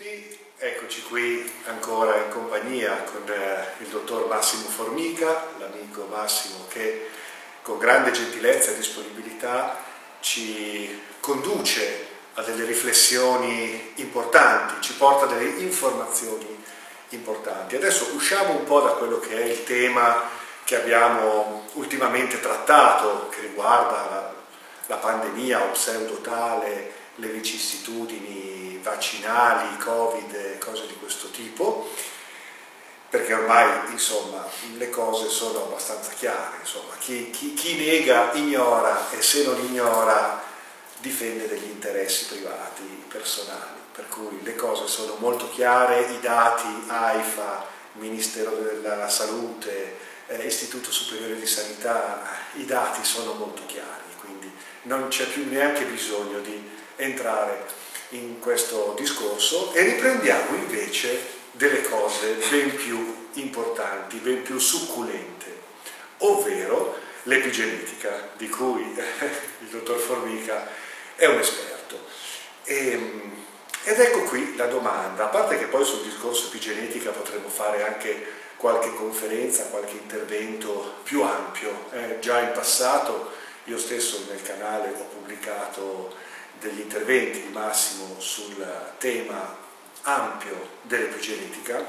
tutti, eccoci qui ancora in compagnia con eh, il dottor Massimo Formica, l'amico Massimo che con grande gentilezza e disponibilità ci conduce a delle riflessioni importanti, ci porta delle informazioni importanti. Adesso usciamo un po' da quello che è il tema che abbiamo ultimamente trattato, che riguarda la, la pandemia o pseudotale, le vicissitudini vaccinali, covid cose di questo tipo, perché ormai insomma, le cose sono abbastanza chiare, insomma, chi, chi, chi nega ignora e se non ignora difende degli interessi privati, personali, per cui le cose sono molto chiare, i dati AIFA, Ministero della Salute, eh, Istituto Superiore di Sanità, i dati sono molto chiari, quindi non c'è più neanche bisogno di entrare in questo discorso e riprendiamo invece delle cose ben più importanti, ben più succulente, ovvero l'epigenetica, di cui il dottor Formica è un esperto. E, ehm, ed ecco qui la domanda, a parte che poi sul discorso epigenetica potremmo fare anche qualche conferenza, qualche intervento più ampio. Eh, già in passato io stesso nel canale ho pubblicato degli interventi di Massimo sul tema ampio dell'epigenetica.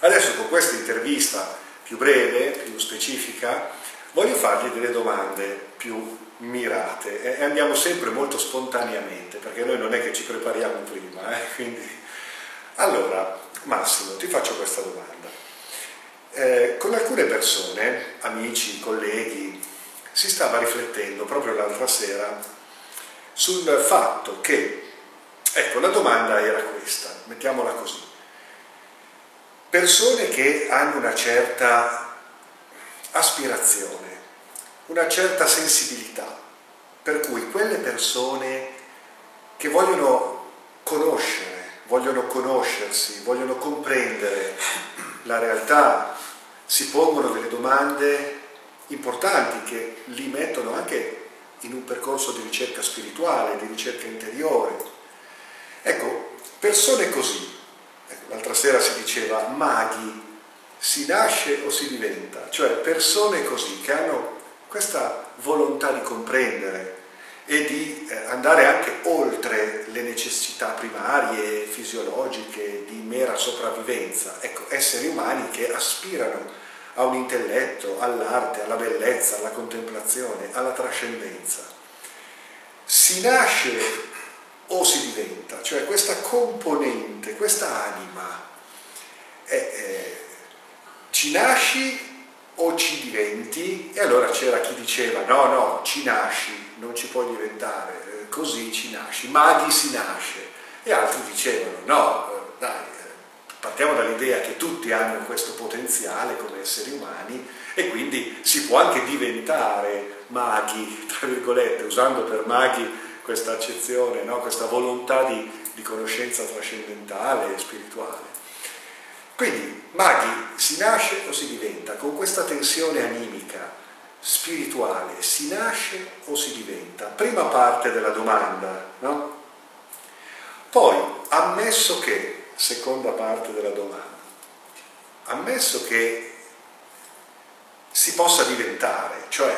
Adesso con questa intervista più breve, più specifica, voglio fargli delle domande più mirate e andiamo sempre molto spontaneamente perché noi non è che ci prepariamo prima. Eh? Quindi... Allora, Massimo, ti faccio questa domanda. Eh, con alcune persone, amici, colleghi, si stava riflettendo proprio l'altra sera sul fatto che, ecco, la domanda era questa, mettiamola così, persone che hanno una certa aspirazione, una certa sensibilità, per cui quelle persone che vogliono conoscere, vogliono conoscersi, vogliono comprendere la realtà, si pongono delle domande importanti che li mettono anche in un percorso di ricerca spirituale, di ricerca interiore. Ecco, persone così, ecco, l'altra sera si diceva maghi, si nasce o si diventa, cioè persone così che hanno questa volontà di comprendere e di eh, andare anche oltre le necessità primarie, fisiologiche, di mera sopravvivenza, ecco, esseri umani che aspirano a un intelletto, all'arte, alla bellezza, alla contemplazione, alla trascendenza. Si nasce o si diventa, cioè questa componente, questa anima, è, è, ci nasci o ci diventi? E allora c'era chi diceva no, no, ci nasci, non ci puoi diventare, eh, così ci nasci, maghi si nasce. E altri dicevano no, eh, dai, partiamo dall'idea che tutti hanno questo potenziale come esseri umani e quindi si può anche diventare maghi, tra virgolette, usando per maghi questa accezione, no? questa volontà di, di conoscenza trascendentale e spirituale. Quindi maghi si nasce o si diventa con questa tensione animica, spirituale, si nasce o si diventa? Prima parte della domanda, no? Poi, ammesso che seconda parte della domanda. Ammesso che si possa diventare, cioè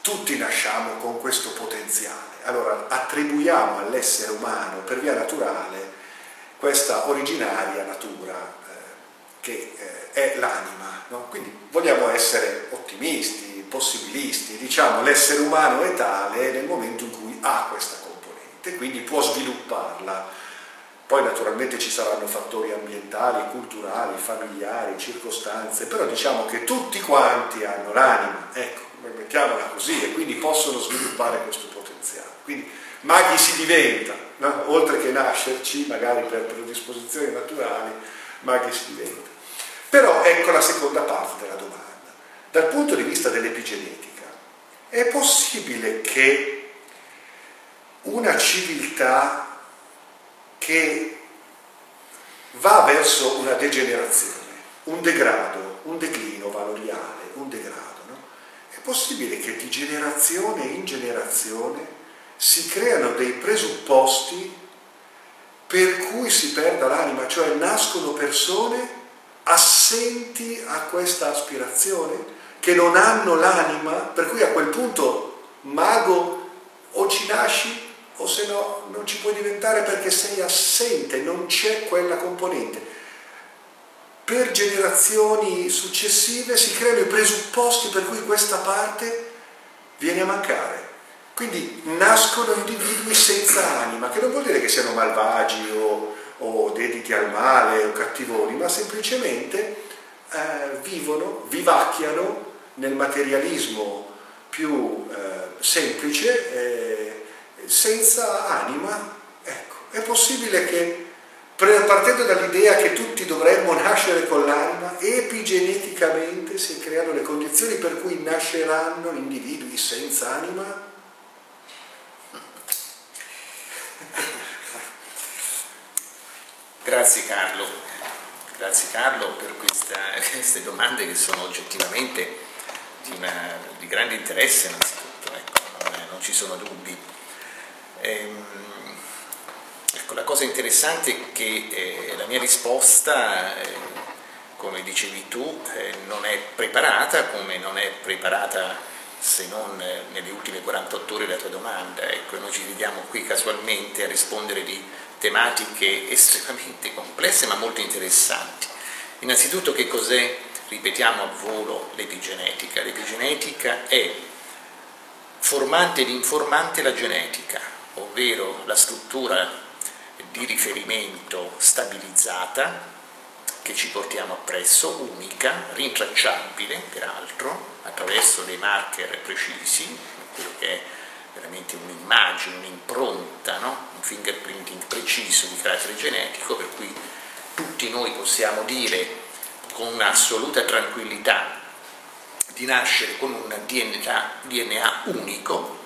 tutti nasciamo con questo potenziale, allora attribuiamo all'essere umano per via naturale questa originaria natura eh, che eh, è l'anima. No? Quindi vogliamo essere ottimisti, possibilisti, diciamo l'essere umano è tale nel momento in cui ha questa componente, quindi può svilupparla poi naturalmente ci saranno fattori ambientali, culturali, familiari, circostanze, però diciamo che tutti quanti hanno l'anima, ecco, mettiamola così, e quindi possono sviluppare questo potenziale. Quindi maghi si diventa, no? oltre che nascerci, magari per predisposizioni naturali, maghi si diventa. Però ecco la seconda parte della domanda. Dal punto di vista dell'epigenetica, è possibile che una civiltà che va verso una degenerazione, un degrado, un declino valoriale, un degrado. No? È possibile che di generazione in generazione si creano dei presupposti per cui si perda l'anima, cioè nascono persone assenti a questa aspirazione, che non hanno l'anima, per cui a quel punto mago o ci nasci o se no non ci puoi diventare perché sei assente, non c'è quella componente. Per generazioni successive si creano i presupposti per cui questa parte viene a mancare. Quindi nascono individui senza anima, che non vuol dire che siano malvagi o, o dediti al male o cattivoni, ma semplicemente eh, vivono, vivacchiano nel materialismo più eh, semplice, eh, senza anima. Ecco, è possibile che partendo dall'idea che tutti dovremmo nascere con l'anima, epigeneticamente si creano le condizioni per cui nasceranno individui senza anima? Grazie Carlo, grazie Carlo per questa, queste domande che sono oggettivamente di, una, di grande interesse innanzitutto, ecco, non, ci sono dubbi. Ehm, ecco, la cosa interessante è che eh, la mia risposta, eh, come dicevi tu, eh, non è preparata come non è preparata se non eh, nelle ultime 48 ore la tua domanda. Ecco, noi ci vediamo qui casualmente a rispondere di tematiche estremamente complesse ma molto interessanti. Innanzitutto che cos'è, ripetiamo a volo, l'epigenetica? L'epigenetica è formante ed informante la genetica, ovvero la struttura di riferimento stabilizzata che ci portiamo appresso, unica, rintracciabile peraltro, attraverso dei marker precisi, quello che è veramente un'immagine, un'impronta, no? un fingerprinting preciso di carattere genetico, per cui tutti noi possiamo dire con un'assoluta tranquillità di nascere con un DNA, DNA unico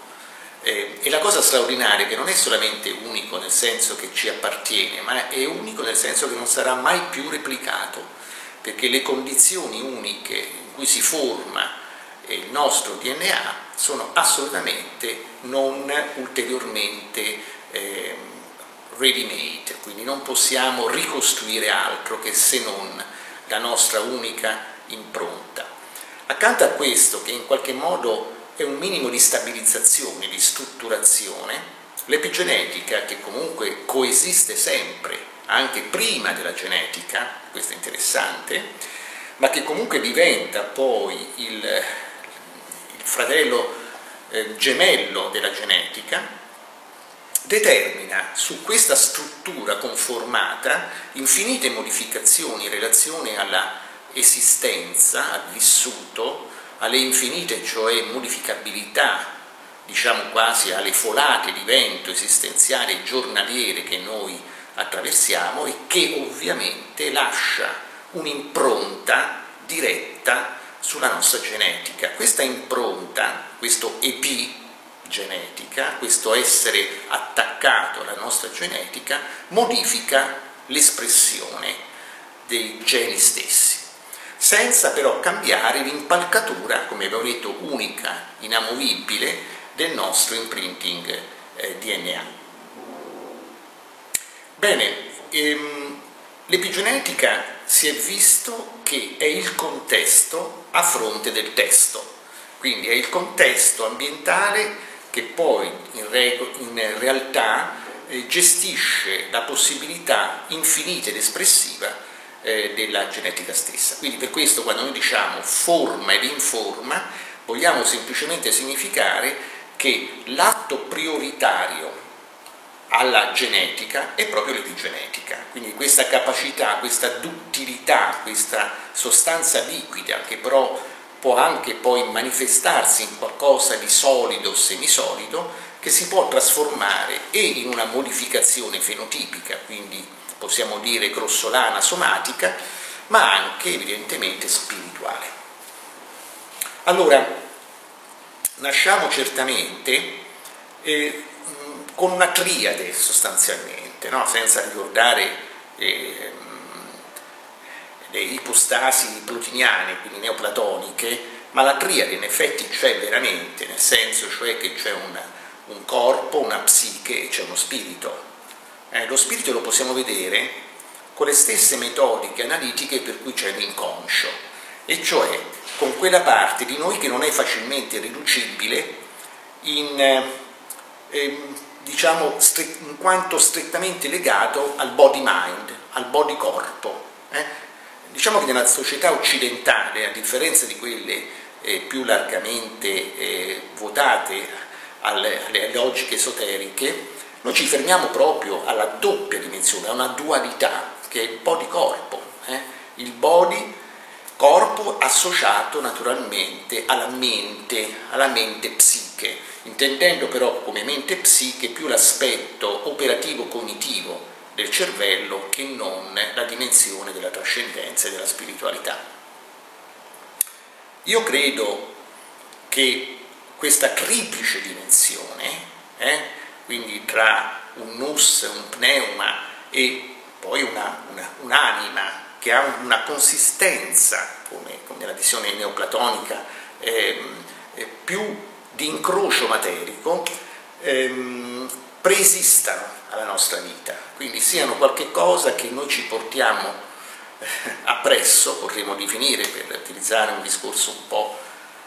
eh, e la cosa straordinaria è che non è solamente unico nel senso che ci appartiene, ma è unico nel senso che non sarà mai più replicato, perché le condizioni uniche in cui si forma il nostro DNA sono assolutamente non ulteriormente eh, ready made, quindi non possiamo ricostruire altro che se non la nostra unica impronta. Accanto a questo, che in qualche modo è un minimo di stabilizzazione, di strutturazione, l'epigenetica, che comunque coesiste sempre, anche prima della genetica, questo è interessante, ma che comunque diventa poi il, fratello eh, gemello della genetica, determina su questa struttura conformata infinite modificazioni in relazione alla esistenza, al vissuto, alle infinite, cioè modificabilità, diciamo quasi alle folate di vento esistenziale giornaliere che noi attraversiamo e che ovviamente lascia un'impronta diretta sulla nostra genetica. Questa impronta, questo epigenetica, questo essere attaccato alla nostra genetica, modifica l'espressione dei geni stessi, senza però cambiare l'impalcatura, come abbiamo detto, unica, inamovibile del nostro imprinting eh, DNA. Bene, ehm, l'epigenetica si è visto che è il contesto a fronte del testo, quindi è il contesto ambientale che poi in, re, in realtà eh, gestisce la possibilità infinita ed espressiva eh, della genetica stessa. Quindi per questo quando noi diciamo forma ed informa vogliamo semplicemente significare che l'atto prioritario alla genetica è proprio l'epigenetica, quindi questa capacità, questa duttilità, questa sostanza liquida che però può anche poi manifestarsi in qualcosa di solido o semisolido che si può trasformare e in una modificazione fenotipica, quindi possiamo dire grossolana, somatica, ma anche evidentemente spirituale. Allora, nasciamo certamente eh, con una triade sostanzialmente, no? senza ricordare eh, le ipostasi plutiniane, quindi neoplatoniche, ma la triade in effetti c'è veramente, nel senso cioè che c'è un, un corpo, una psiche e c'è uno spirito. Eh, lo spirito lo possiamo vedere con le stesse metodiche analitiche per cui c'è l'inconscio, e cioè con quella parte di noi che non è facilmente riducibile in, eh, diciamo, in quanto strettamente legato al body mind, al body corpo. Eh? Diciamo che nella società occidentale, a differenza di quelle eh, più largamente eh, votate alle, alle logiche esoteriche, noi ci fermiamo proprio alla doppia dimensione, a una dualità che è il body-corpo. Eh? Il body corpo associato naturalmente alla mente, alla mente psiche, intendendo però come mente psiche più l'aspetto operativo cognitivo del cervello che non la dimensione della trascendenza e della spiritualità. Io credo che questa triplice dimensione eh, quindi tra un nus, un pneuma e poi una, una, un'anima che ha una consistenza, come, come nella visione neoplatonica, ehm, eh, più di incrocio materico, ehm, preesistano alla nostra vita, quindi siano qualche cosa che noi ci portiamo eh, appresso, potremmo definire per utilizzare un discorso un po'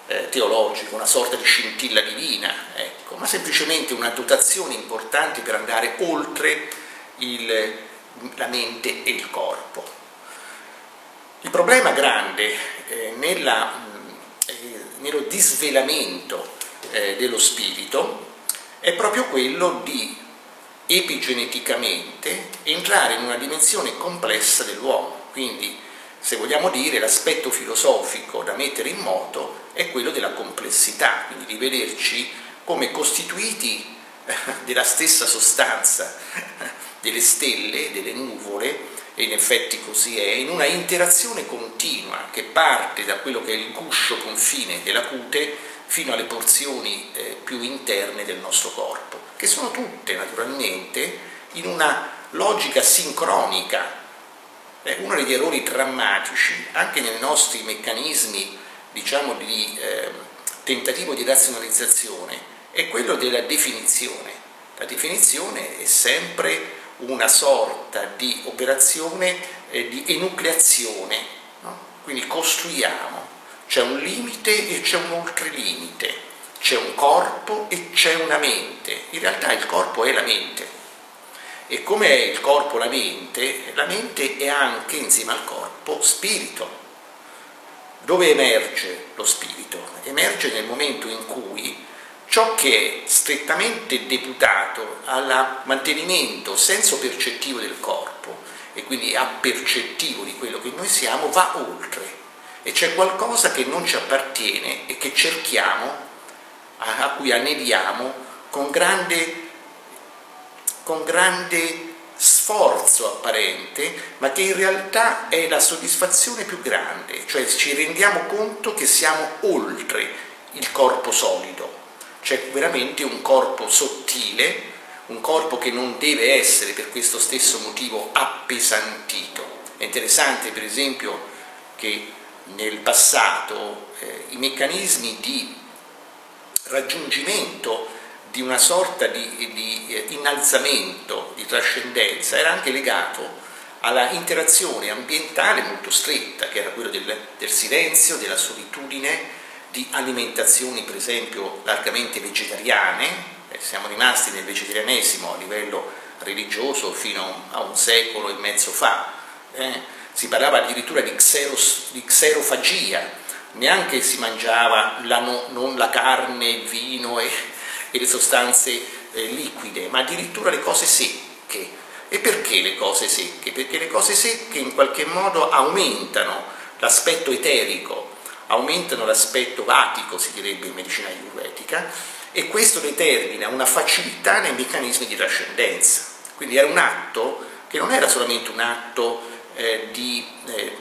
eh, teologico, una sorta di scintilla divina, ecco, ma semplicemente una dotazione importante per andare oltre il, la mente e il corpo. Il problema grande eh, nella, eh, nello disvelamento eh, dello spirito è proprio quello di epigeneticamente entrare in una dimensione complessa dell'uomo, quindi se vogliamo dire l'aspetto filosofico da mettere in moto è quello della complessità, quindi di vederci come costituiti eh, della stessa sostanza, delle stelle, delle nuvole, e in effetti così è, in una interazione continua che parte da quello che è il guscio confine della cute fino alle porzioni eh, più interne del nostro corpo, che sono tutte naturalmente in una logica sincronica. Eh, uno degli errori drammatici anche nei nostri meccanismi diciamo, di eh, tentativo di razionalizzazione è quello della definizione. La definizione è sempre una sorta di operazione eh, di enucleazione, no? quindi costruiamo, c'è un limite e c'è un oltrelimite, c'è un corpo e c'è una mente, in realtà il corpo è la mente. E come è il corpo la mente, la mente è anche insieme al corpo spirito. Dove emerge lo spirito? Emerge nel momento in cui ciò che è strettamente deputato al mantenimento senso percettivo del corpo e quindi appercettivo di quello che noi siamo va oltre e c'è qualcosa che non ci appartiene e che cerchiamo, a, cui aneliamo con grande, con grande sforzo apparente, ma che in realtà è la soddisfazione più grande, cioè ci rendiamo conto che siamo oltre il corpo solido, c'è veramente un corpo sottile, un corpo che non deve essere per questo stesso motivo appesantito. È interessante per esempio che nel passato eh, i meccanismi di raggiungimento di una sorta di, di eh, innalzamento, di trascendenza, era anche legato alla interazione ambientale molto stretta, che era quello del, del silenzio, della solitudine, di alimentazioni per esempio largamente vegetariane, eh, siamo rimasti nel vegetarianesimo a livello religioso fino a un secolo e mezzo fa, eh, si parlava addirittura di, xeros, di xerofagia, neanche si mangiava la no, non la carne, il vino e, e le sostanze eh, liquide, ma addirittura le cose secche. E perché le cose secche? Perché le cose secche in qualche modo aumentano l'aspetto eterico, aumentano l'aspetto vatico, si direbbe in medicina ayurvedica, e questo determina una facilità nei meccanismi di trascendenza. Quindi era un atto che non era solamente un atto eh, di, eh,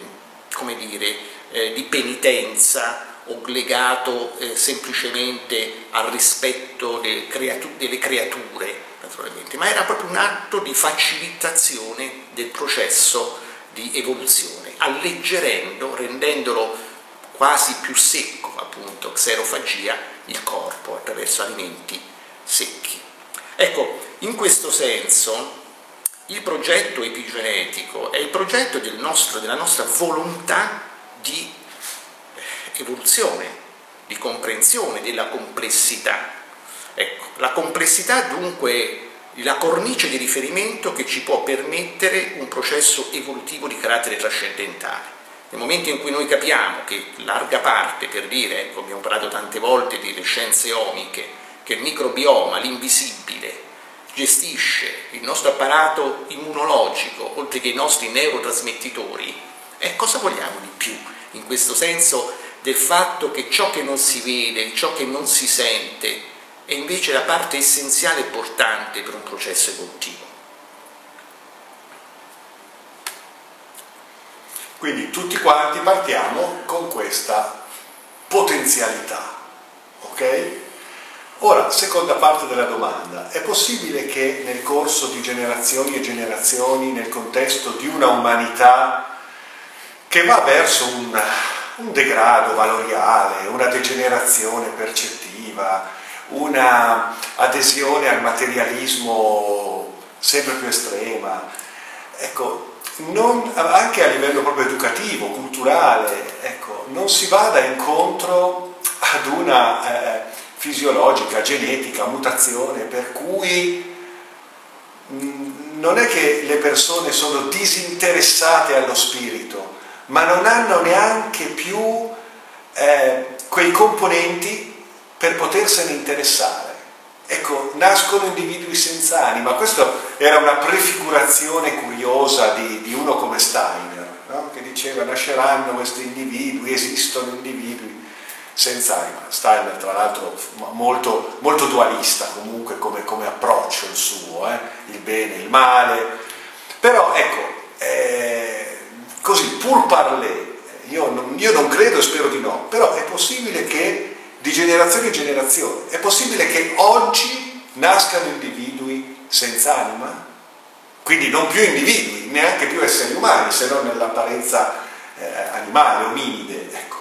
dire, eh, di penitenza, o eh, semplicemente al rispetto delle, creature, delle creature, naturalmente, ma era proprio un atto di facilitazione del processo di evoluzione, alleggerendo, rendendolo quasi più secco, appunto, xerofagia, il corpo attraverso alimenti secchi. Ecco, in questo senso il progetto epigenetico è il progetto del nostro, della nostra volontà di evoluzione, di comprensione della complessità. Ecco, la complessità dunque è la cornice di riferimento che ci può permettere un processo evolutivo di carattere trascendentale. Nel momento in cui noi capiamo che larga parte, per dire, ecco, abbiamo parlato tante volte delle scienze omiche, che il microbioma, l'invisibile, gestisce il nostro apparato immunologico, oltre che i nostri neurotrasmettitori, e cosa vogliamo di più in questo senso del fatto che ciò che non si vede, ciò che non si sente, è invece la parte essenziale e portante per un processo evolutivo. Quindi tutti quanti partiamo con questa potenzialità, ok? Ora, seconda parte della domanda, è possibile che nel corso di generazioni e generazioni, nel contesto di una umanità che va verso un, un degrado valoriale, una degenerazione percettiva, una adesione al materialismo sempre più estrema, ecco, non, anche a livello proprio educativo, culturale, ecco, non si vada incontro ad una... Eh, fisiologica, genetica, mutazione, per cui mm, non è che le persone sono disinteressate allo spirito, ma non hanno neanche più eh, quei componenti per potersene interessare. Ecco, nascono individui senza anima, questa era una prefigurazione curiosa di, di uno come Steiner, no? che diceva nasceranno questi individui, esistono individui senza anima. Steiner tra l'altro molto, molto dualista comunque come, come, approccio il suo, eh? il bene, il male, però ecco, eh, così pur parler, io non, io non credo e spero di no, però è possibile che di generazione in generazione, è possibile che oggi nascano individui senza anima? Quindi non più individui, neanche più esseri umani, se non nell'apparenza eh, animale, ominide. Ecco.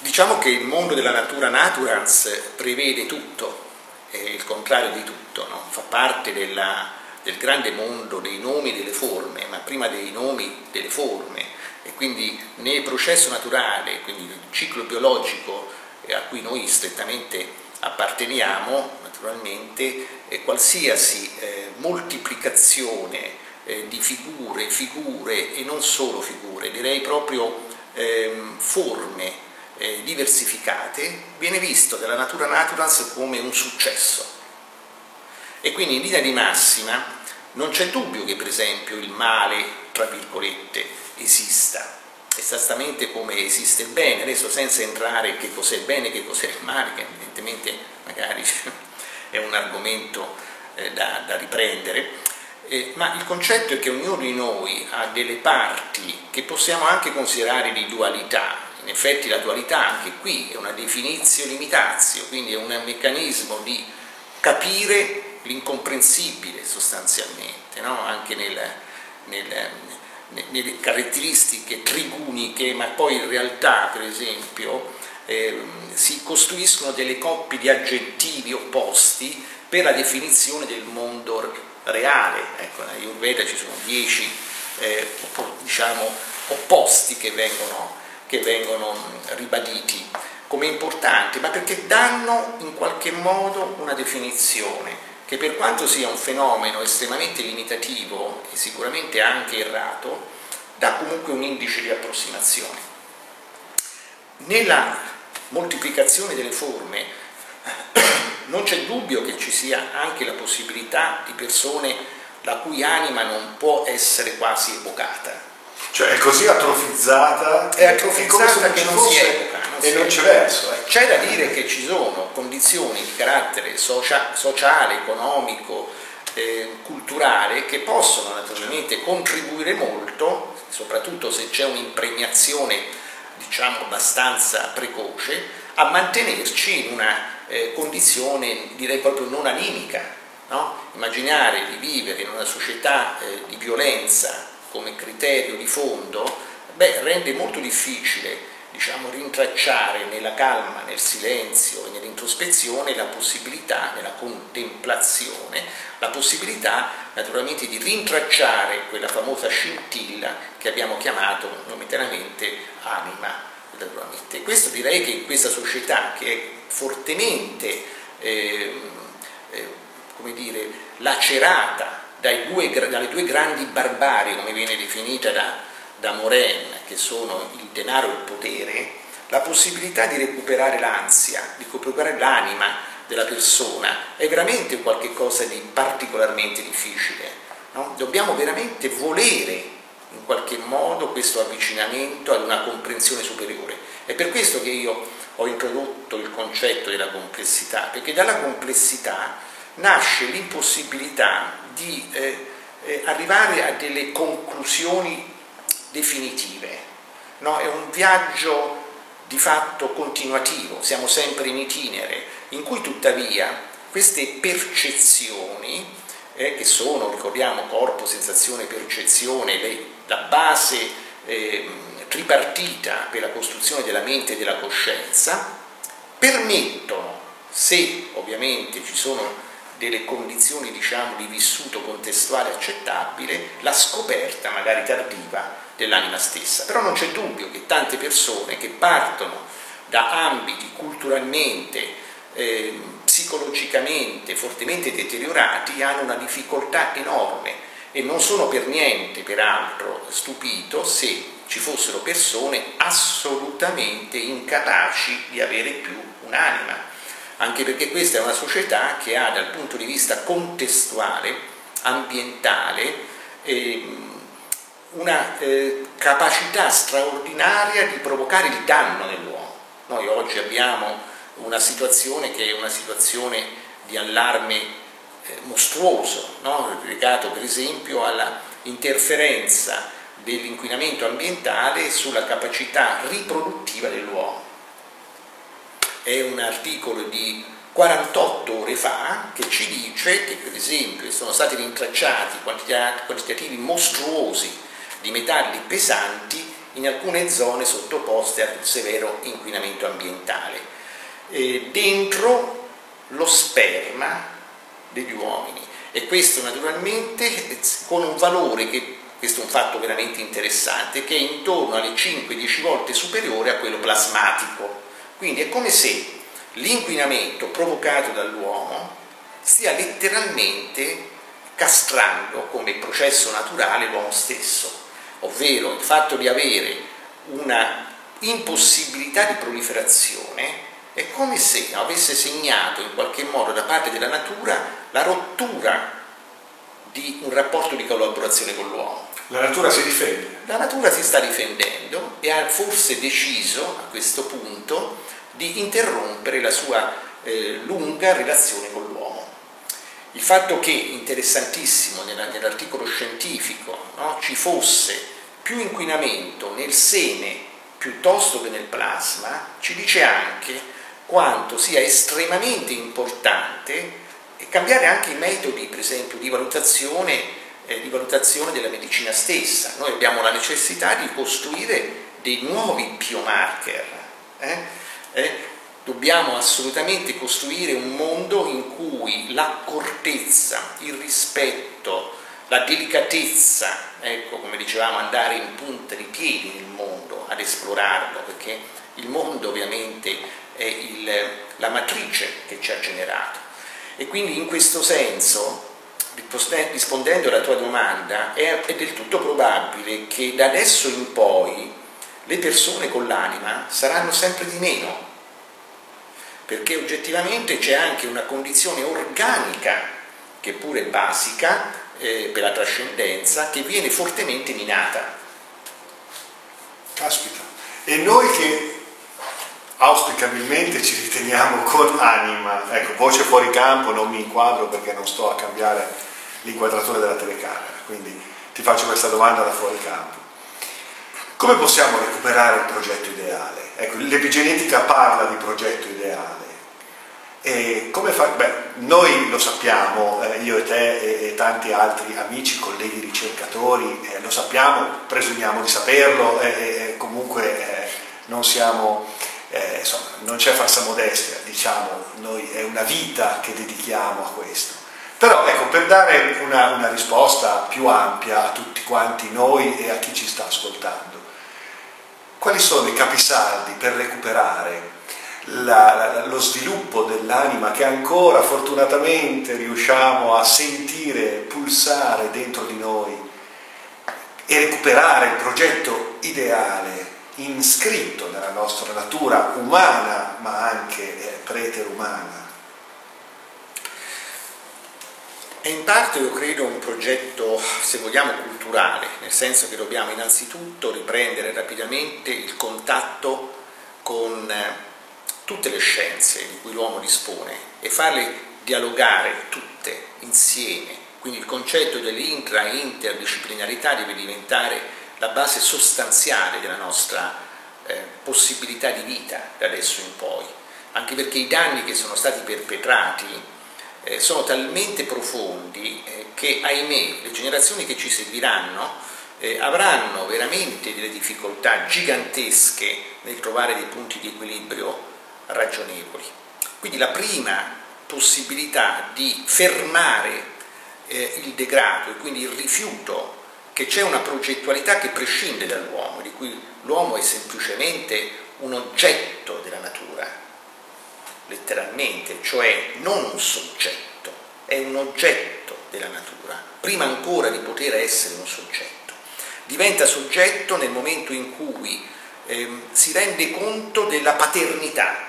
Diciamo che il mondo della natura naturans prevede tutto, è il contrario di tutto, no? fa parte della, del grande mondo dei nomi e delle forme, ma prima dei nomi delle forme e quindi nel processo naturale, quindi il ciclo biologico a cui noi strettamente apparteniamo, naturalmente, eh, qualsiasi eh, moltiplicazione eh, di figure, figure e non solo figure, direi proprio ehm, forme eh, diversificate, viene visto dalla natura naturans come un successo. E quindi in linea di massima non c'è dubbio che per esempio il male, tra virgolette, esista, esattamente come esiste il bene, adesso senza entrare che cos'è il bene, che cos'è il male, che evidentemente magari è un argomento eh, da, da, riprendere, eh, ma il concetto è che ognuno di noi ha delle parti che possiamo anche considerare di dualità, in effetti la dualità anche qui è una definizio limitazio, quindi è un meccanismo di capire l'incomprensibile sostanzialmente, no? anche nel, nel, nelle caratteristiche triguniche, ma poi in realtà per esempio eh, si costruiscono delle coppie di aggettivi opposti per la definizione del mondo reale. Ecco, in Ayurveda ci sono dieci eh, diciamo, opposti che vengono che vengono ribaditi come importanti, ma perché danno in qualche modo una definizione che per quanto sia un fenomeno estremamente limitativo e sicuramente anche errato, dà comunque un indice di approssimazione. Nella moltiplicazione delle forme non c'è dubbio che ci sia anche la possibilità di persone la cui anima non può essere quasi evocata, cioè è così atrofizzata, è atrofizzata che non si evoca. E non c'è verso. Eh. C'è da dire che ci sono condizioni di carattere socia- sociale, economico, eh, culturale che possono naturalmente contribuire molto, soprattutto se c'è un'impregnazione diciamo abbastanza precoce, a mantenerci in una eh, condizione direi proprio non animica. No? Immaginare di vivere in una società eh, di violenza come criterio di fondo, beh, rende molto difficile diciamo, rintracciare nella calma, nel silenzio e nell'introspezione la possibilità, nella contemplazione, la possibilità naturalmente di rintracciare quella famosa scintilla che abbiamo chiamato momentaneamente anima. Naturalmente. Questo direi che in questa società che è fortemente eh, eh, come dire, lacerata due, dalle due grandi barbarie, come viene definita da, da Moren, che sono il denaro e il potere, la possibilità di recuperare l'ansia, di recuperare l'anima della persona è veramente qualcosa di particolarmente difficile. No? Dobbiamo veramente volere in qualche modo questo avvicinamento ad una comprensione superiore. È per questo che io ho introdotto il concetto della complessità, perché dalla complessità nasce l'impossibilità di eh, eh, arrivare a delle conclusioni definitive. No? È un viaggio di fatto continuativo, siamo sempre in itinere, in cui tuttavia queste percezioni, eh, che sono, ricordiamo, corpo, sensazione, percezione, le, la base eh, tripartita per la costruzione della mente e della coscienza, permettono, se ovviamente ci sono delle condizioni diciamo, di vissuto contestuale accettabile, la scoperta magari tardiva dell'anima stessa. Però non c'è dubbio che tante persone che partono da ambiti culturalmente, eh, psicologicamente fortemente deteriorati hanno una difficoltà enorme e non sono per niente, peraltro, stupito se ci fossero persone assolutamente incapaci di avere più un'anima, anche perché questa è una società che ha dal punto di vista contestuale, ambientale, eh, una eh, capacità straordinaria di provocare il danno nell'uomo. Noi oggi abbiamo una situazione che è una situazione di allarme eh, mostruoso, no? legato per esempio alla interferenza dell'inquinamento ambientale sulla capacità riproduttiva dell'uomo. È un articolo di 48 ore fa che ci dice che per esempio sono stati rintracciati quantitativi mostruosi di metalli pesanti in alcune zone sottoposte a un severo inquinamento ambientale, eh, dentro lo sperma degli uomini. E questo naturalmente con un valore che questo è un fatto veramente interessante, che è intorno alle 5-10 volte superiore a quello plasmatico. Quindi è come se l'inquinamento provocato dall'uomo stia letteralmente castrando come processo naturale l'uomo stesso ovvero il fatto di avere una impossibilità di proliferazione, è come se avesse segnato in qualche modo da parte della natura la rottura di un rapporto di collaborazione con l'uomo. La natura si difende. La natura si sta difendendo e ha forse deciso a questo punto di interrompere la sua eh, lunga relazione con l'uomo. Il fatto che, interessantissimo nell'articolo scientifico, no, ci fosse più inquinamento nel seme piuttosto che nel plasma, ci dice anche quanto sia estremamente importante cambiare anche i metodi, per esempio, di valutazione, eh, di valutazione della medicina stessa. Noi abbiamo la necessità di costruire dei nuovi biomarker. Eh? Eh? Dobbiamo assolutamente costruire un mondo in cui l'accortezza, il rispetto, la delicatezza, ecco come dicevamo, andare in punta di piedi nel mondo, ad esplorarlo, perché il mondo ovviamente è il, la matrice che ci ha generato. E quindi in questo senso, rispondendo alla tua domanda, è, è del tutto probabile che da adesso in poi le persone con l'anima saranno sempre di meno perché oggettivamente c'è anche una condizione organica, che pure è basica, eh, per la trascendenza, che viene fortemente minata. Caspita. E noi che auspicabilmente ci riteniamo con anima, ecco, voce fuori campo, non mi inquadro perché non sto a cambiare l'inquadratura della telecamera, quindi ti faccio questa domanda da fuori campo. Come possiamo recuperare il progetto ideale? Ecco, l'epigenetica parla di progetto ideale. E come fa? Beh, noi lo sappiamo, eh, io e te e, e, tanti altri amici, colleghi ricercatori, eh, lo sappiamo, presumiamo di saperlo e comunque eh, non siamo, eh, insomma, non c'è falsa modestia, diciamo, noi è una vita che dedichiamo a questo. Però ecco, per dare una, una risposta più ampia a tutti quanti noi e a chi ci sta ascoltando, quali sono i capisaldi per recuperare la, la, lo sviluppo dell'anima che ancora fortunatamente riusciamo a sentire pulsare dentro di noi e recuperare il progetto ideale inscritto nella nostra natura umana ma anche eh, preterumana. È in parte, io credo, un progetto, se vogliamo, culturale, nel senso che dobbiamo innanzitutto riprendere rapidamente il contatto con eh, tutte le scienze di cui l'uomo dispone e farle dialogare tutte insieme. Quindi il concetto dell'intra e interdisciplinarità deve diventare la base sostanziale della nostra eh, possibilità di vita da adesso in poi, anche perché i danni che sono stati perpetrati eh, sono talmente profondi eh, che, ahimè, le generazioni che ci seguiranno eh, avranno veramente delle difficoltà gigantesche nel trovare dei punti di equilibrio ragionevoli. Quindi la prima possibilità di fermare eh, il degrado e quindi il rifiuto che c'è una progettualità che prescinde dall'uomo, di cui l'uomo è semplicemente un oggetto della natura, letteralmente, cioè non un soggetto, è un oggetto della natura, prima ancora di poter essere un soggetto. Diventa soggetto nel momento in cui eh, si rende conto della paternità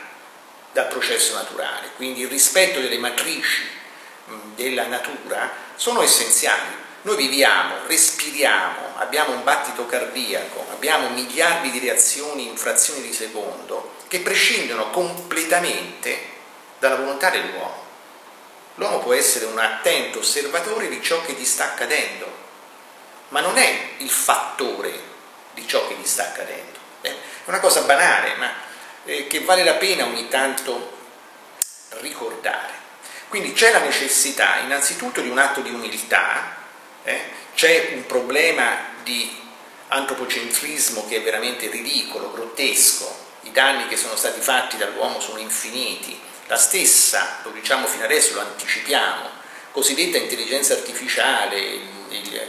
dal processo naturale, quindi il rispetto delle matrici della natura sono essenziali. Noi viviamo, respiriamo, abbiamo un battito cardiaco, abbiamo miliardi di reazioni in frazioni di secondo che prescindono completamente dalla volontà dell'uomo. L'uomo può essere un attento osservatore di ciò che gli sta accadendo, ma non è il fattore di ciò che gli sta accadendo. È una cosa banale, ma eh, che vale la pena ogni tanto ricordare. Quindi c'è la necessità innanzitutto di un atto di umiltà, eh? c'è un problema di antropocentrismo che è veramente ridicolo, grottesco, i danni che sono stati fatti dall'uomo sono infiniti, la stessa, lo diciamo fino adesso, lo anticipiamo, cosiddetta intelligenza artificiale, il, il,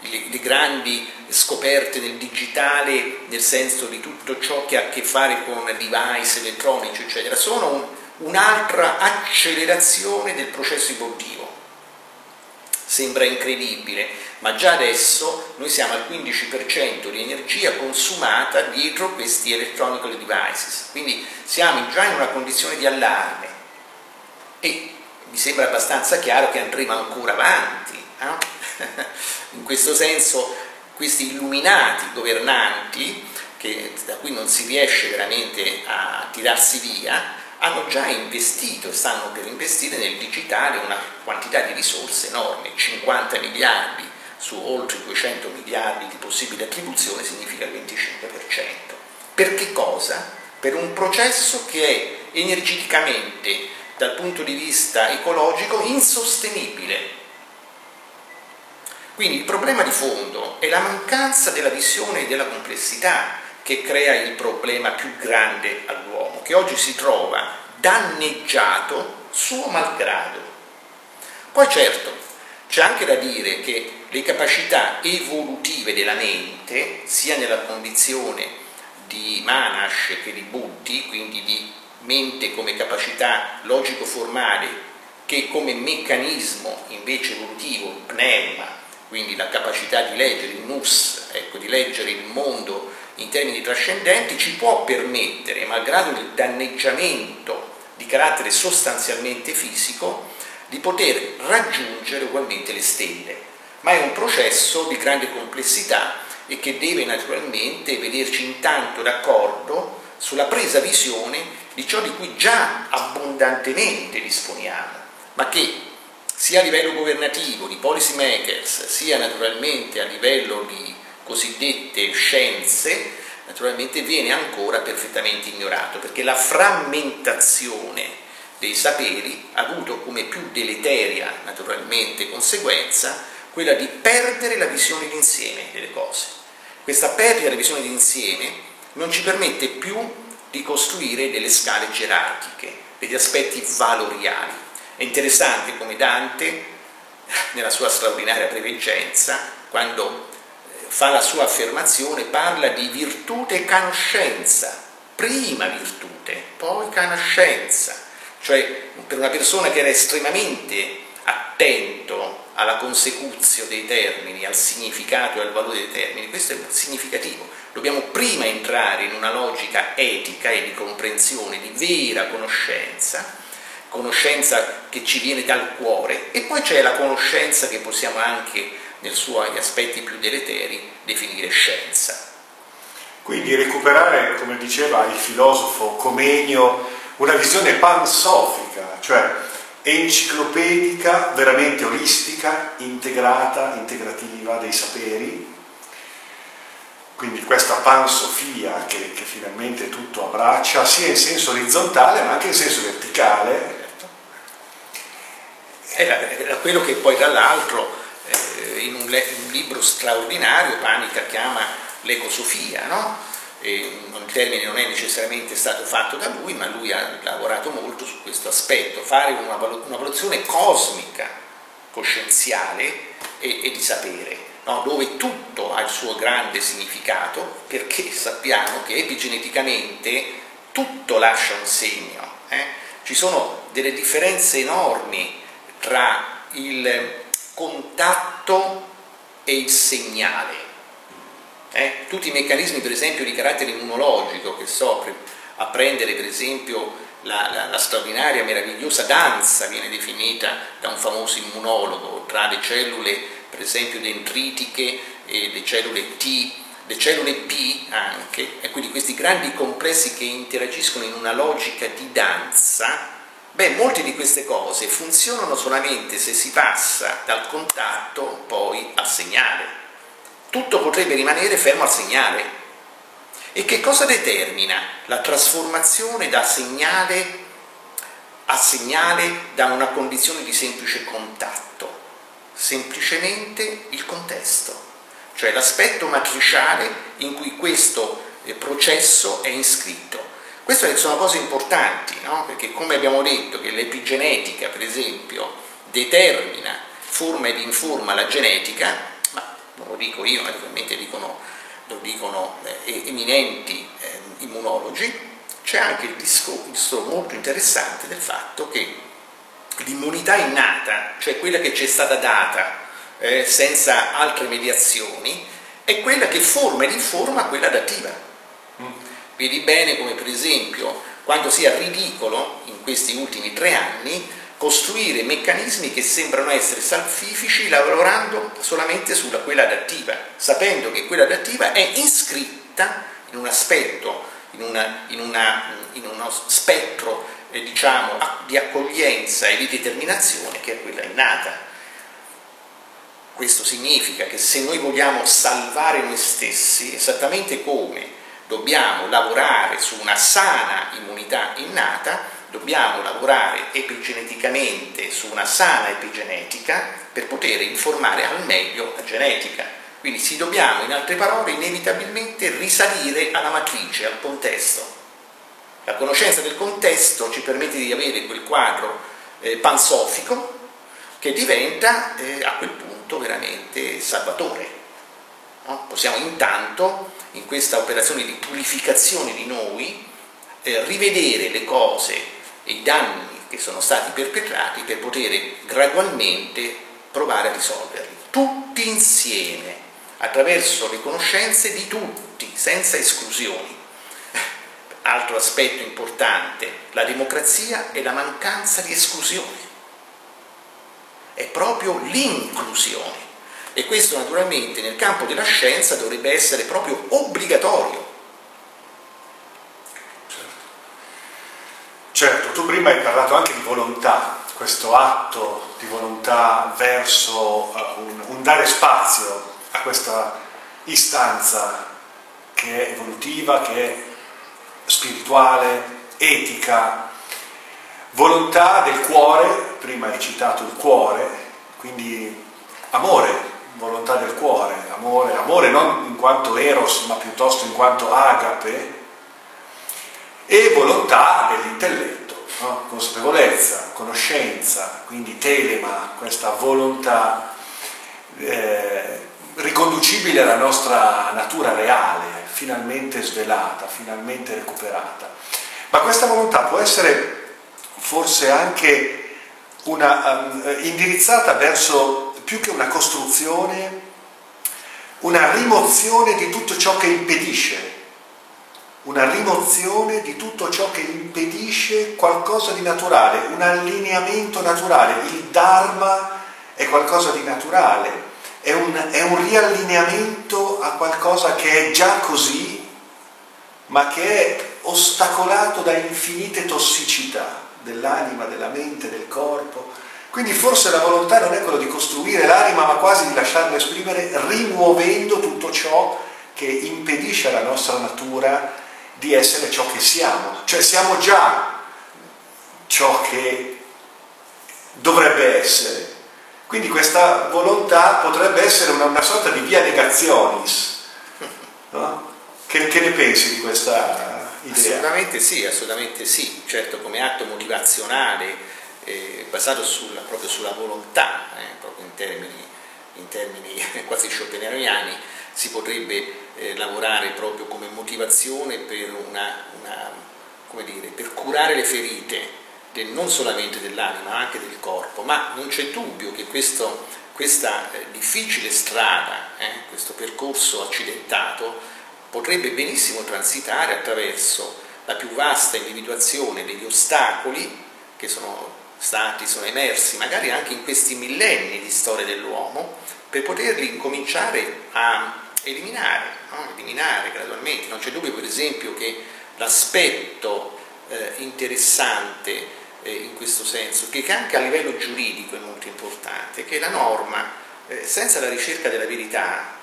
il, le, grandi scoperte nel digitale nel senso di tutto ciò che ha a che fare con device elettronici, eccetera, sono un, un'altra accelerazione del processo evolutivo. Sembra incredibile, ma già adesso noi siamo al 15% di energia consumata dietro questi electronic devices, quindi siamo già in una condizione di allarme e mi sembra abbastanza chiaro che andremo ancora avanti. Eh? In questo senso questi illuminati governanti, che, da cui non si riesce veramente a tirarsi via, hanno già investito stanno per investire nel digitale una quantità di risorse enorme, 50 miliardi su oltre 200 miliardi di possibile attribuzione significa il 25%. Per che cosa? Per un processo che è energeticamente, dal punto di vista ecologico, insostenibile quindi il problema di fondo è la mancanza della visione e della complessità che crea il problema più grande all'uomo, che oggi si trova danneggiato suo malgrado. Poi certo, c'è anche da dire che le capacità evolutive della mente, sia nella condizione di Manash che di Buddhi, quindi di mente come capacità logico-formale, che come meccanismo invece evolutivo, pneuma, quindi la capacità di leggere il nus, ecco, di leggere il mondo in termini trascendenti, ci può permettere, malgrado il danneggiamento di carattere sostanzialmente fisico, di poter raggiungere ugualmente le stelle. Ma è un processo di grande complessità e che deve naturalmente vederci intanto d'accordo sulla presa visione di ciò di cui già abbondantemente disponiamo, ma che sia a livello governativo, di policy makers, sia naturalmente a livello di cosiddette scienze, naturalmente viene ancora perfettamente ignorato, perché la frammentazione dei saperi ha avuto come più deleteria naturalmente conseguenza quella di perdere la visione d'insieme delle cose. Questa perdita della visione d'insieme non ci permette più di costruire delle scale gerarchiche, degli aspetti valoriali. È interessante come Dante, nella sua straordinaria preveggenza, quando fa la sua affermazione, parla di virtute e conoscenza, prima virtute, poi conoscenza, cioè per una persona che era estremamente attento alla consecuzio dei termini, al significato e al valore dei termini, questo è significativo. Dobbiamo prima entrare in una logica etica e di comprensione, di vera conoscenza, conoscenza che ci viene dal cuore, e poi c'è la conoscenza che possiamo anche, nei suoi aspetti più deleteri, definire scienza. Quindi recuperare, come diceva il filosofo Comenio, una visione pansofica, cioè enciclopedica, veramente olistica, integrata, integrativa dei saperi. Quindi questa pansofia che, che finalmente tutto abbraccia, sia in senso orizzontale ma anche in senso verticale. Era quello che poi tra l'altro eh, in un, un libro straordinario Panica chiama l'ecosofia, no? il termine non è necessariamente stato fatto da lui, ma lui ha lavorato molto su questo aspetto, fare una valutazione cosmica, coscienziale e, e di sapere, no? dove tutto ha il suo grande significato, perché sappiamo che epigeneticamente tutto lascia un segno. Eh? Ci sono delle differenze enormi tra il contatto e il segnale eh? Tutti i meccanismi per esempio di carattere immunologico, che so, a prendere per esempio la, la, la, straordinaria, meravigliosa danza viene definita da un famoso immunologo tra le cellule per esempio dendritiche e le cellule T, le cellule P anche, e quindi questi grandi complessi che interagiscono in una logica di danza, beh, molte di queste cose funzionano solamente se si passa dal contatto poi al segnale tutto potrebbe rimanere fermo al segnale. E che cosa determina la trasformazione da segnale a segnale da una condizione di semplice contatto? Semplicemente il contesto, cioè l'aspetto matriciale in cui questo eh, processo è iscritto. Queste sono cose importanti, no? perché come abbiamo detto che l'epigenetica, per esempio, determina, forma ed informa la genetica, non lo dico io, naturalmente dicono, lo dicono eh, eminenti eh, immunologi, c'è anche il discorso molto interessante del fatto che l'immunità innata, cioè quella che ci è stata data eh, senza altre mediazioni, è quella che forma ed informa quella adattiva. Vedi bene come per esempio quando sia ridicolo in questi ultimi tre anni costruire meccanismi che sembrano essere salvifici lavorando solamente sulla quella adattiva, sapendo che quella adattiva è iscritta in un aspetto, in, una, in, una, in uno spettro eh, diciamo, di accoglienza e di determinazione che è quella innata. Questo significa che se noi vogliamo salvare noi stessi, esattamente come dobbiamo lavorare su una sana immunità innata, dobbiamo lavorare epigeneticamente su una sana epigenetica per poter informare al meglio la genetica. Quindi si dobbiamo, in altre parole, inevitabilmente risalire alla matrice, al contesto. La conoscenza del contesto ci permette di avere quel quadro eh, pansofico che diventa eh, a quel punto veramente salvatore. No? Possiamo intanto, in questa operazione di purificazione di noi, eh, rivedere le cose e i danni che sono stati perpetrati per poter gradualmente provare a risolverli, tutti insieme, attraverso le conoscenze di tutti, senza esclusioni. Altro aspetto importante, la democrazia è la mancanza di esclusioni, è proprio l'inclusione. E questo naturalmente nel campo della scienza dovrebbe essere proprio obbligatorio. Certo, tu prima hai parlato anche di volontà, questo atto di volontà verso uh, un, un, dare spazio a questa istanza che è evolutiva, che è spirituale, etica, volontà del cuore, prima hai citato il cuore, quindi amore, volontà del cuore amore, amore non in quanto eros, ma piuttosto in quanto agape, e volontà dell'intelletto, no? consapevolezza, conoscenza, quindi telema, questa volontà eh, riconducibile alla nostra natura reale, finalmente svelata, finalmente recuperata. Ma questa volontà può essere forse anche una, um, indirizzata verso più che una costruzione, una rimozione di tutto ciò che impedisce, una rimozione di tutto ciò che impedisce qualcosa di naturale, un allineamento naturale. Il Dharma è qualcosa di naturale, è un, è un riallineamento a qualcosa che è già così, ma che è ostacolato da infinite tossicità dell'anima, della mente, del corpo. Quindi forse la volontà non è quello di costruire l'anima, ma quasi di lasciarla esprimere, rimuovendo tutto ciò che impedisce alla nostra natura di essere ciò che siamo. Cioè siamo già ciò che dovrebbe essere. Quindi questa volontà potrebbe essere una, una sorta di via negazionis. No? Che, che, ne pensi di questa idea? Assolutamente sì, assolutamente sì. Certo come atto motivazionale eh, basato sulla, proprio sulla volontà, eh, proprio in termini, in termini quasi schopenhaueriani, si potrebbe eh, lavorare proprio come motivazione per, una, una, dire, per curare le ferite del, non solamente dell'anima ma anche del corpo, ma non c'è dubbio che questo, questa eh, difficile strada, eh, questo percorso accidentato, potrebbe benissimo transitare attraverso la più vasta individuazione degli ostacoli che sono stati, sono emersi magari anche in questi millenni di storia dell'uomo, per poterli incominciare a eliminare, no? eliminare gradualmente. Non c'è dubbio per esempio che l'aspetto eh, interessante eh, in questo senso, che anche a livello giuridico è molto importante, che la norma, eh, senza la ricerca della verità,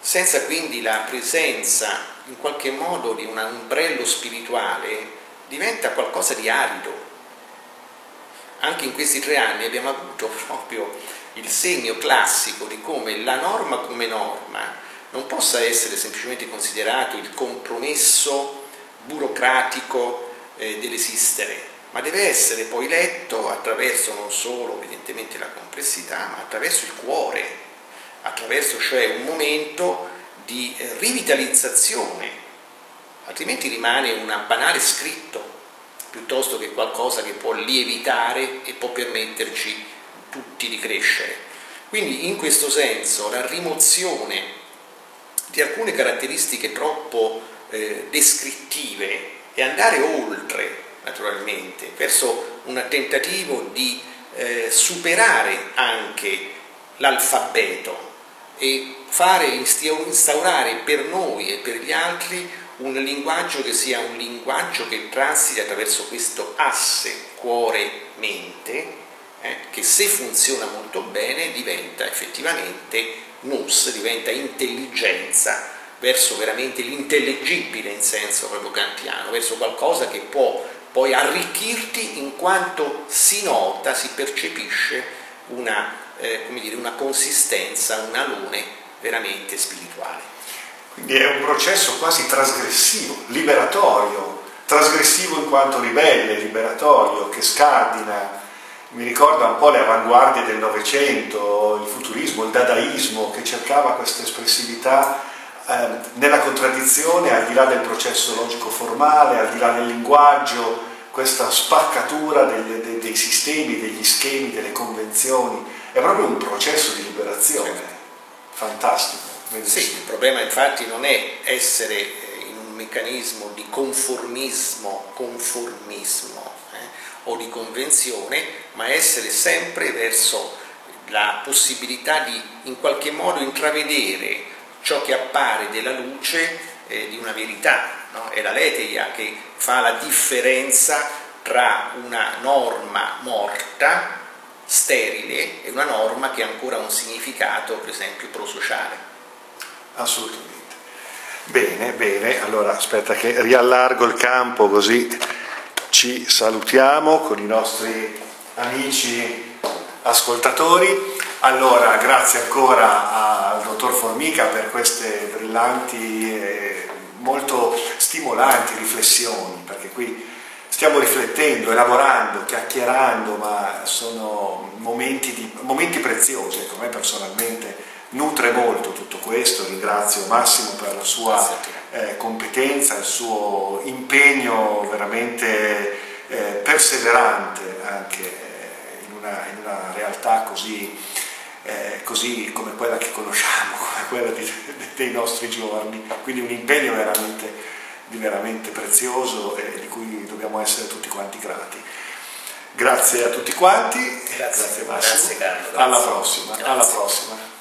senza quindi la presenza in qualche modo di un ombrello spirituale, diventa qualcosa di arido. Anche in questi tre anni abbiamo avuto proprio il segno classico di come la norma come norma non possa essere semplicemente considerato il compromesso burocratico eh, dell'esistere, ma deve essere poi letto attraverso non solo evidentemente la complessità, ma attraverso il cuore, attraverso cioè un momento di rivitalizzazione, altrimenti rimane un banale scritto piuttosto che qualcosa che può lievitare e può permetterci tutti di crescere. Quindi in questo senso la rimozione di alcune caratteristiche troppo eh, descrittive e andare oltre naturalmente, verso un tentativo di eh, superare anche l'alfabeto e fare, instaurare per noi e per gli altri un linguaggio che sia un linguaggio che transiti attraverso questo asse cuore-mente, eh, che se funziona molto bene diventa effettivamente nus, diventa intelligenza verso veramente l'intellegibile in senso proprio kantiano, verso qualcosa che può poi arricchirti in quanto si nota, si percepisce una, eh, dire, una consistenza, un alone veramente spirituale. Quindi è un processo quasi trasgressivo, liberatorio, trasgressivo in quanto ribelle, liberatorio, che scardina, mi ricorda un po' le avanguardie del Novecento, il futurismo, il dadaismo, che cercava questa espressività eh, nella contraddizione, al di là del processo logico formale, al di là del linguaggio, questa spaccatura dei, dei, dei sistemi, degli schemi, delle convenzioni, è proprio un processo di liberazione. Fantastico. Sì, il problema infatti non è essere eh, in un meccanismo di conformismo, conformismo eh, o di convenzione, ma essere sempre verso la possibilità di in qualche modo intravedere ciò che appare della luce eh, di una verità, no? è la leteia che fa la differenza tra una norma morta, sterile, e una norma che ha ancora un significato, per esempio, prosociale. Assolutamente. Bene, bene, allora aspetta che riallargo il campo così ci salutiamo con i nostri amici ascoltatori. Allora, grazie ancora al dottor Formica per queste brillanti e molto stimolanti riflessioni, perché qui stiamo riflettendo, elaborando, chiacchierando, ma sono momenti, di, momenti preziosi. Ecco, me personalmente nutre molto tutto questo, ringrazio Massimo per la sua eh, competenza, il suo impegno veramente eh, perseverante anche eh, in, una, in, una, realtà così, eh, così, come quella che conosciamo, come quella di, dei nostri giorni, quindi un impegno veramente, veramente prezioso e di cui dobbiamo essere tutti quanti grati. Grazie a tutti quanti, grazie, grazie Massimo, grazie Carlo, alla prossima, alla prossima.